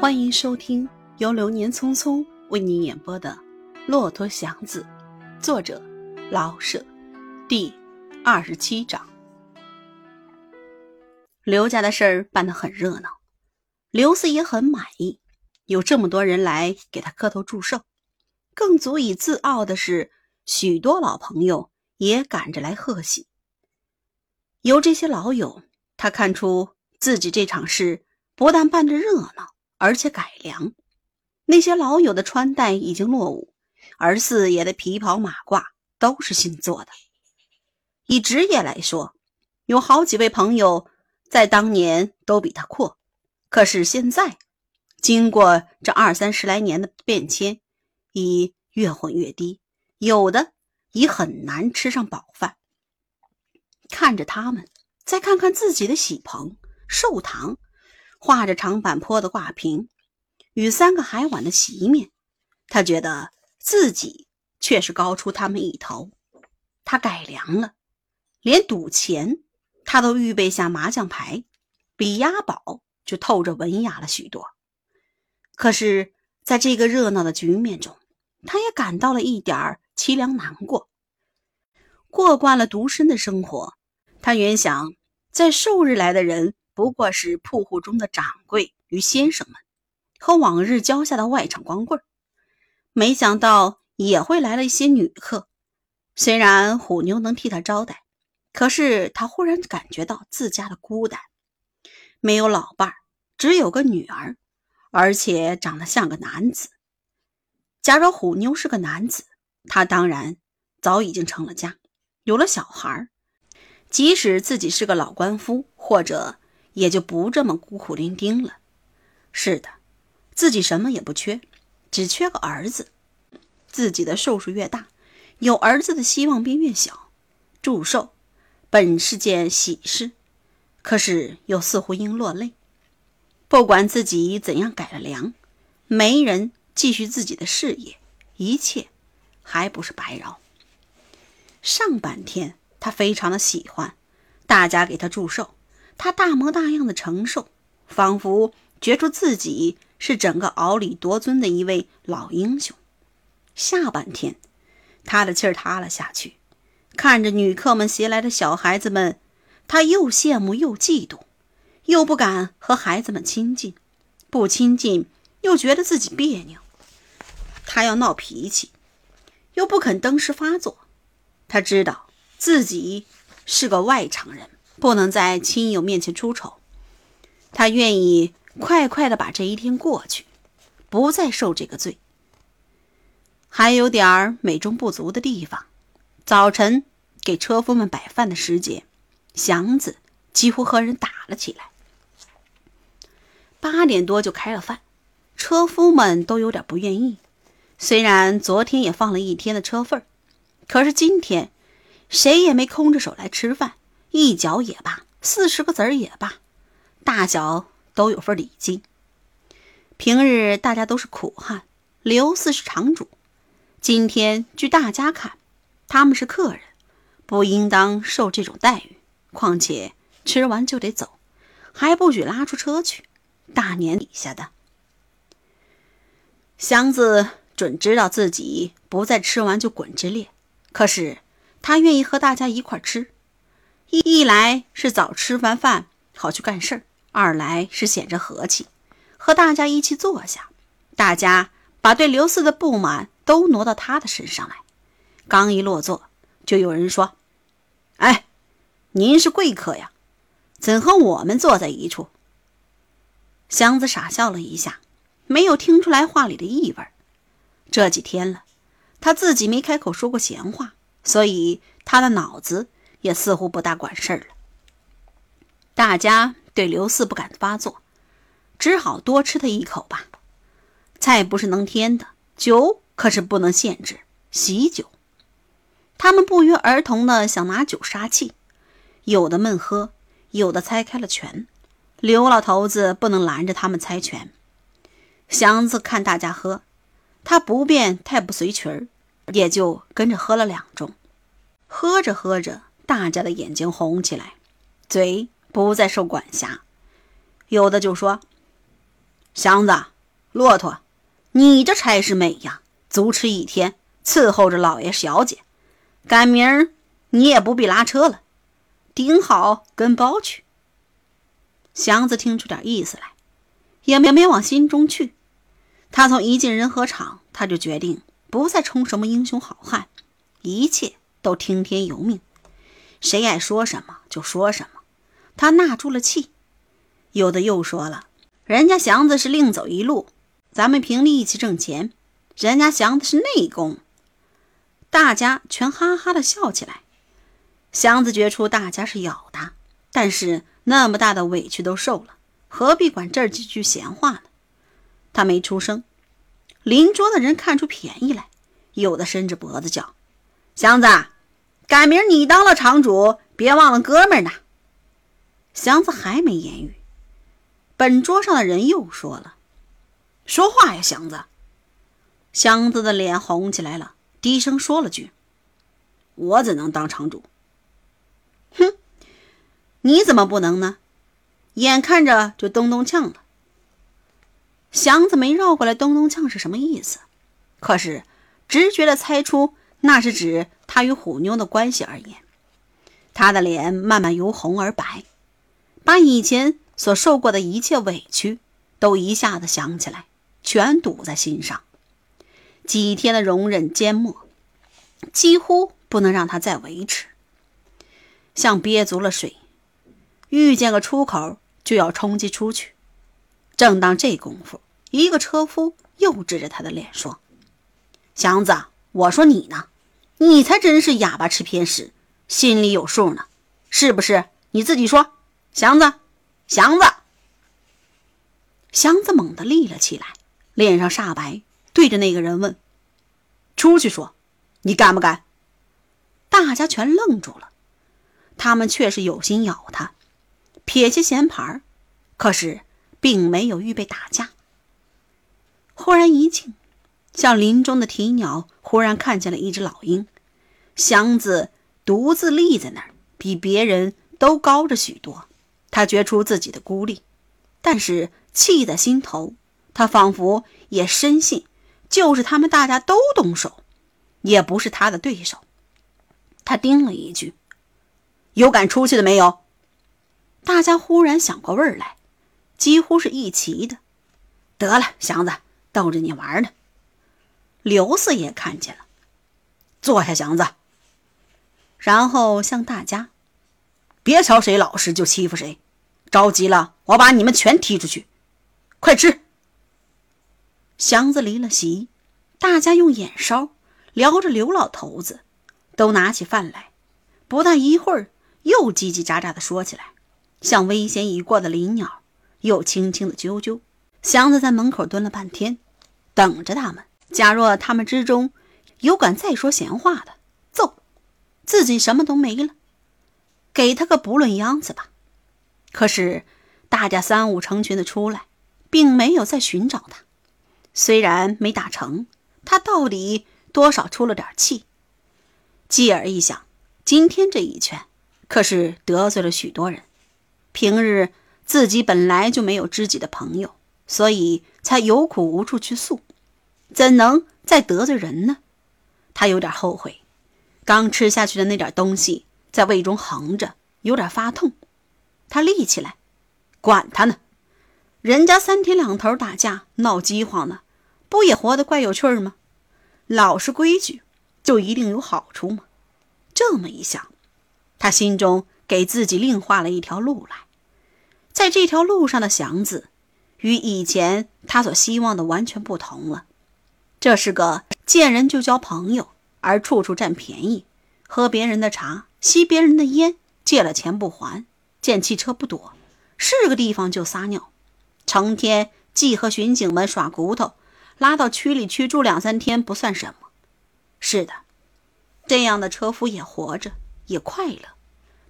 欢迎收听由流年匆匆为您演播的《骆驼祥子》，作者老舍，第二十七章。刘家的事儿办得很热闹，刘四爷很满意，有这么多人来给他磕头祝寿。更足以自傲的是，许多老朋友也赶着来贺喜。由这些老友，他看出自己这场事不但办得热闹。而且改良，那些老友的穿戴已经落伍，而四爷的皮袍马褂都是新做的。以职业来说，有好几位朋友在当年都比他阔，可是现在，经过这二三十来年的变迁，已越混越低，有的已很难吃上饱饭。看着他们，再看看自己的喜棚寿堂。画着长坂坡的挂屏，与三个海碗的席面，他觉得自己却是高出他们一头。他改良了，连赌钱他都预备下麻将牌，比押宝就透着文雅了许多。可是，在这个热闹的局面中，他也感到了一点凄凉难过。过惯了独身的生活，他原想在数日来的人。不过是铺户中的掌柜与先生们，和往日交下的外场光棍没想到也会来了一些女客。虽然虎妞能替他招待，可是他忽然感觉到自家的孤单，没有老伴儿，只有个女儿，而且长得像个男子。假如虎妞是个男子，他当然早已经成了家，有了小孩即使自己是个老官夫，或者……也就不这么孤苦伶仃了。是的，自己什么也不缺，只缺个儿子。自己的寿数越大，有儿子的希望便越小。祝寿本是件喜事，可是又似乎应落泪。不管自己怎样改了良，没人继续自己的事业，一切还不是白饶。上半天他非常的喜欢，大家给他祝寿。他大模大样的承受，仿佛觉出自己是整个敖里夺尊的一位老英雄。下半天，他的气儿塌了下去，看着女客们携来的小孩子们，他又羡慕又嫉妒，又不敢和孩子们亲近，不亲近又觉得自己别扭。他要闹脾气，又不肯登时发作。他知道自己是个外场人。不能在亲友面前出丑，他愿意快快的把这一天过去，不再受这个罪。还有点儿美中不足的地方。早晨给车夫们摆饭的时节，祥子几乎和人打了起来。八点多就开了饭，车夫们都有点不愿意。虽然昨天也放了一天的车份可是今天谁也没空着手来吃饭。一角也罢，四十个子儿也罢，大小都有份礼金。平日大家都是苦汉，刘四是场主。今天据大家看，他们是客人，不应当受这种待遇。况且吃完就得走，还不许拉出车去。大年底下的祥子准知道自己不再吃完就滚之列，可是他愿意和大家一块吃。一来是早吃完饭好去干事儿，二来是显着和气，和大家一起坐下。大家把对刘四的不满都挪到他的身上来。刚一落座，就有人说：“哎，您是贵客呀，怎和我们坐在一处？”祥子傻笑了一下，没有听出来话里的意味。这几天了，他自己没开口说过闲话，所以他的脑子。也似乎不大管事儿了。大家对刘四不敢发作，只好多吃他一口吧。菜不是能添的，酒可是不能限制。喜酒，他们不约而同的想拿酒杀气，有的闷喝，有的猜开了拳。刘老头子不能拦着他们猜拳。祥子看大家喝，他不便太不随群儿，也就跟着喝了两盅。喝着喝着。大家的眼睛红起来，嘴不再受管辖，有的就说：“祥子，骆驼，你这差事美呀，足吃一天，伺候着老爷小姐。赶明儿你也不必拉车了，顶好跟包去。”祥子听出点意思来，也没没往心中去。他从一进人和场，他就决定不再充什么英雄好汉，一切都听天由命，谁爱说什么就说什么。他纳住了气。有的又说了：“人家祥子是另走一路，咱们凭力气挣钱，人家祥子是内功。”大家全哈哈的笑起来。祥子觉出大家是咬他，但是。那么大的委屈都受了，何必管这几句闲话呢？他没出声。邻桌的人看出便宜来，有的伸着脖子叫：“祥子，赶明你当了场主，别忘了哥们呢。”祥子还没言语，本桌上的人又说了：“说话呀，祥子！”祥子的脸红起来了，低声说了句：“我怎能当场主？”哼。你怎么不能呢？眼看着就咚咚呛了。祥子没绕过来，咚咚呛是什么意思？可是直觉的猜出那是指他与虎妞的关系而言。他的脸慢慢由红而白，把以前所受过的一切委屈都一下子想起来，全堵在心上。几天的容忍缄默，几乎不能让他再维持，像憋足了水。遇见个出口就要冲击出去，正当这功夫，一个车夫又指着他的脸说：“祥子，我说你呢，你才真是哑巴吃偏食，心里有数呢，是不是？你自己说，祥子，祥子。”祥子猛地立了起来，脸上煞白，对着那个人问：“出去说，你敢不敢？”大家全愣住了，他们却是有心咬他。撇下闲牌可是并没有预备打架。忽然一静，像林中的啼鸟。忽然看见了一只老鹰，祥子独自立在那儿，比别人都高着许多。他觉出自己的孤立，但是气在心头。他仿佛也深信，就是他们大家都动手，也不是他的对手。他叮了一句：“有敢出去的没有？”大家忽然想过味儿来，几乎是一齐的。得了，祥子，逗着你玩呢。刘四爷看见了，坐下，祥子。然后向大家：别瞧谁老实就欺负谁，着急了我把你们全踢出去。快吃。祥子离了席，大家用眼梢撩着刘老头子，都拿起饭来。不大一会儿，又叽叽喳喳的说起来。像危险已过的林鸟，又轻轻的啾啾。祥子在门口蹲了半天，等着他们。假若他们之中有敢再说闲话的，揍！自己什么都没了，给他个不论样子吧。可是大家三五成群的出来，并没有再寻找他。虽然没打成，他到底多少出了点气。继而一想，今天这一拳，可是得罪了许多人。平日自己本来就没有知己的朋友，所以才有苦无处去诉，怎能再得罪人呢？他有点后悔，刚吃下去的那点东西在胃中横着，有点发痛。他立起来，管他呢，人家三天两头打架闹饥荒呢，不也活得怪有趣吗？老实规矩就一定有好处吗？这么一想，他心中给自己另画了一条路来。在这条路上的祥子，与以前他所希望的完全不同了。这是个见人就交朋友，而处处占便宜，喝别人的茶，吸别人的烟，借了钱不还，见汽车不躲，是个地方就撒尿，成天既和巡警们耍骨头，拉到区里去住两三天不算什么。是的，这样的车夫也活着，也快乐，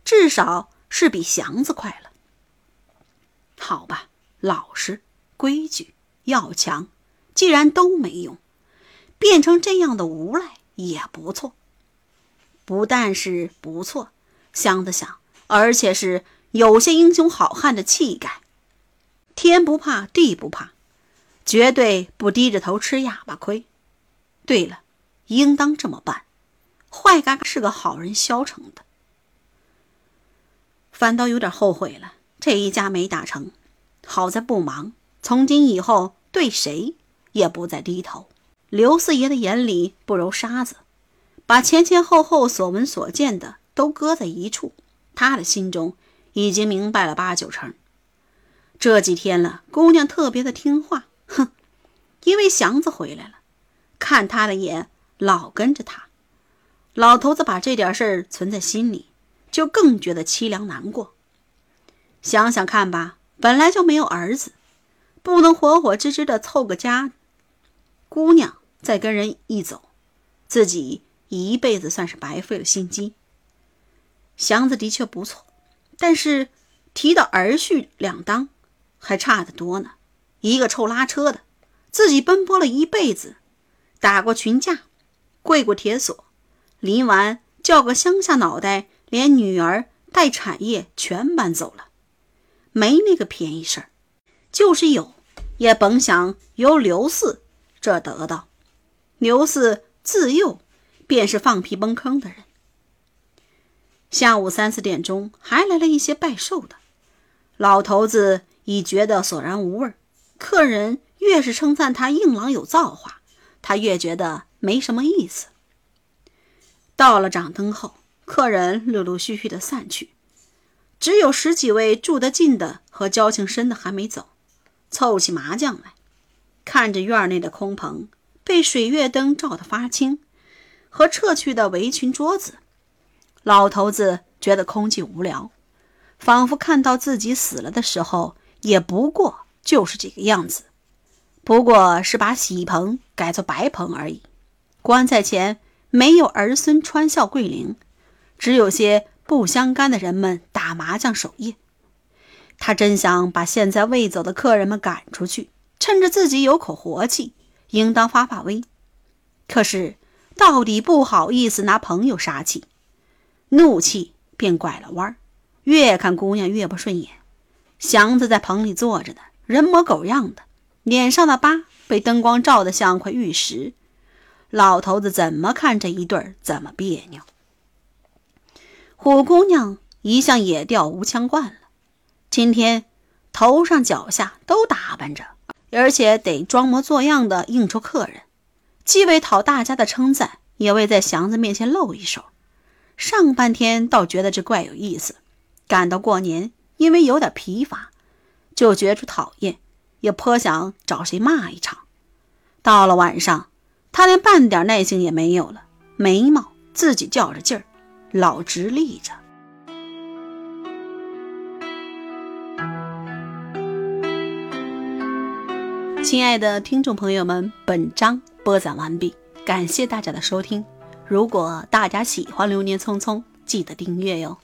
至少是比祥子快乐。好吧，老实、规矩、要强，既然都没用，变成这样的无赖也不错。不但是不错，想子想，而且是有些英雄好汉的气概。天不怕地不怕，绝对不低着头吃哑巴亏。对了，应当这么办。坏嘎嘎是个好人削成的，反倒有点后悔了。这一家没打成，好在不忙。从今以后，对谁也不再低头。刘四爷的眼里不揉沙子，把前前后后所闻所见的都搁在一处，他的心中已经明白了八九成。这几天了，姑娘特别的听话，哼，因为祥子回来了，看他的眼老跟着他。老头子把这点事儿存在心里，就更觉得凄凉难过。想想看吧，本来就没有儿子，不能活活支支的凑个家。姑娘再跟人一走，自己一辈子算是白费了心机。祥子的确不错，但是提到儿婿两当，还差得多呢。一个臭拉车的，自己奔波了一辈子，打过群架，跪过铁锁，临完叫个乡下脑袋，连女儿带产业全搬走了。没那个便宜事儿，就是有，也甭想由刘四这得到。刘四自幼便是放屁崩坑的人。下午三四点钟，还来了一些拜寿的。老头子已觉得索然无味，客人越是称赞他硬朗有造化，他越觉得没什么意思。到了掌灯后，客人陆陆续续的散去。只有十几位住得近的和交情深的还没走，凑起麻将来，看着院内的空棚被水月灯照得发青，和撤去的围裙桌子，老头子觉得空寂无聊，仿佛看到自己死了的时候也不过就是这个样子，不过是把喜棚改做白棚而已。棺材前没有儿孙穿孝跪灵，只有些。不相干的人们打麻将守夜，他真想把现在未走的客人们赶出去，趁着自己有口活气，应当发发威。可是到底不好意思拿朋友撒气，怒气便拐了弯儿，越看姑娘越不顺眼。祥子在棚里坐着呢，人模狗样的，脸上的疤被灯光照得像块玉石，老头子怎么看这一对怎么别扭。虎姑娘一向野调无腔惯了，今天头上脚下都打扮着，而且得装模作样的应酬客人，既为讨大家的称赞，也为在祥子面前露一手。上半天倒觉得这怪有意思，赶到过年，因为有点疲乏，就觉出讨厌，也颇想找谁骂一场。到了晚上，他连半点耐性也没有了，眉毛自己较着劲儿。老直立着。亲爱的听众朋友们，本章播讲完毕，感谢大家的收听。如果大家喜欢《流年匆匆》，记得订阅哟。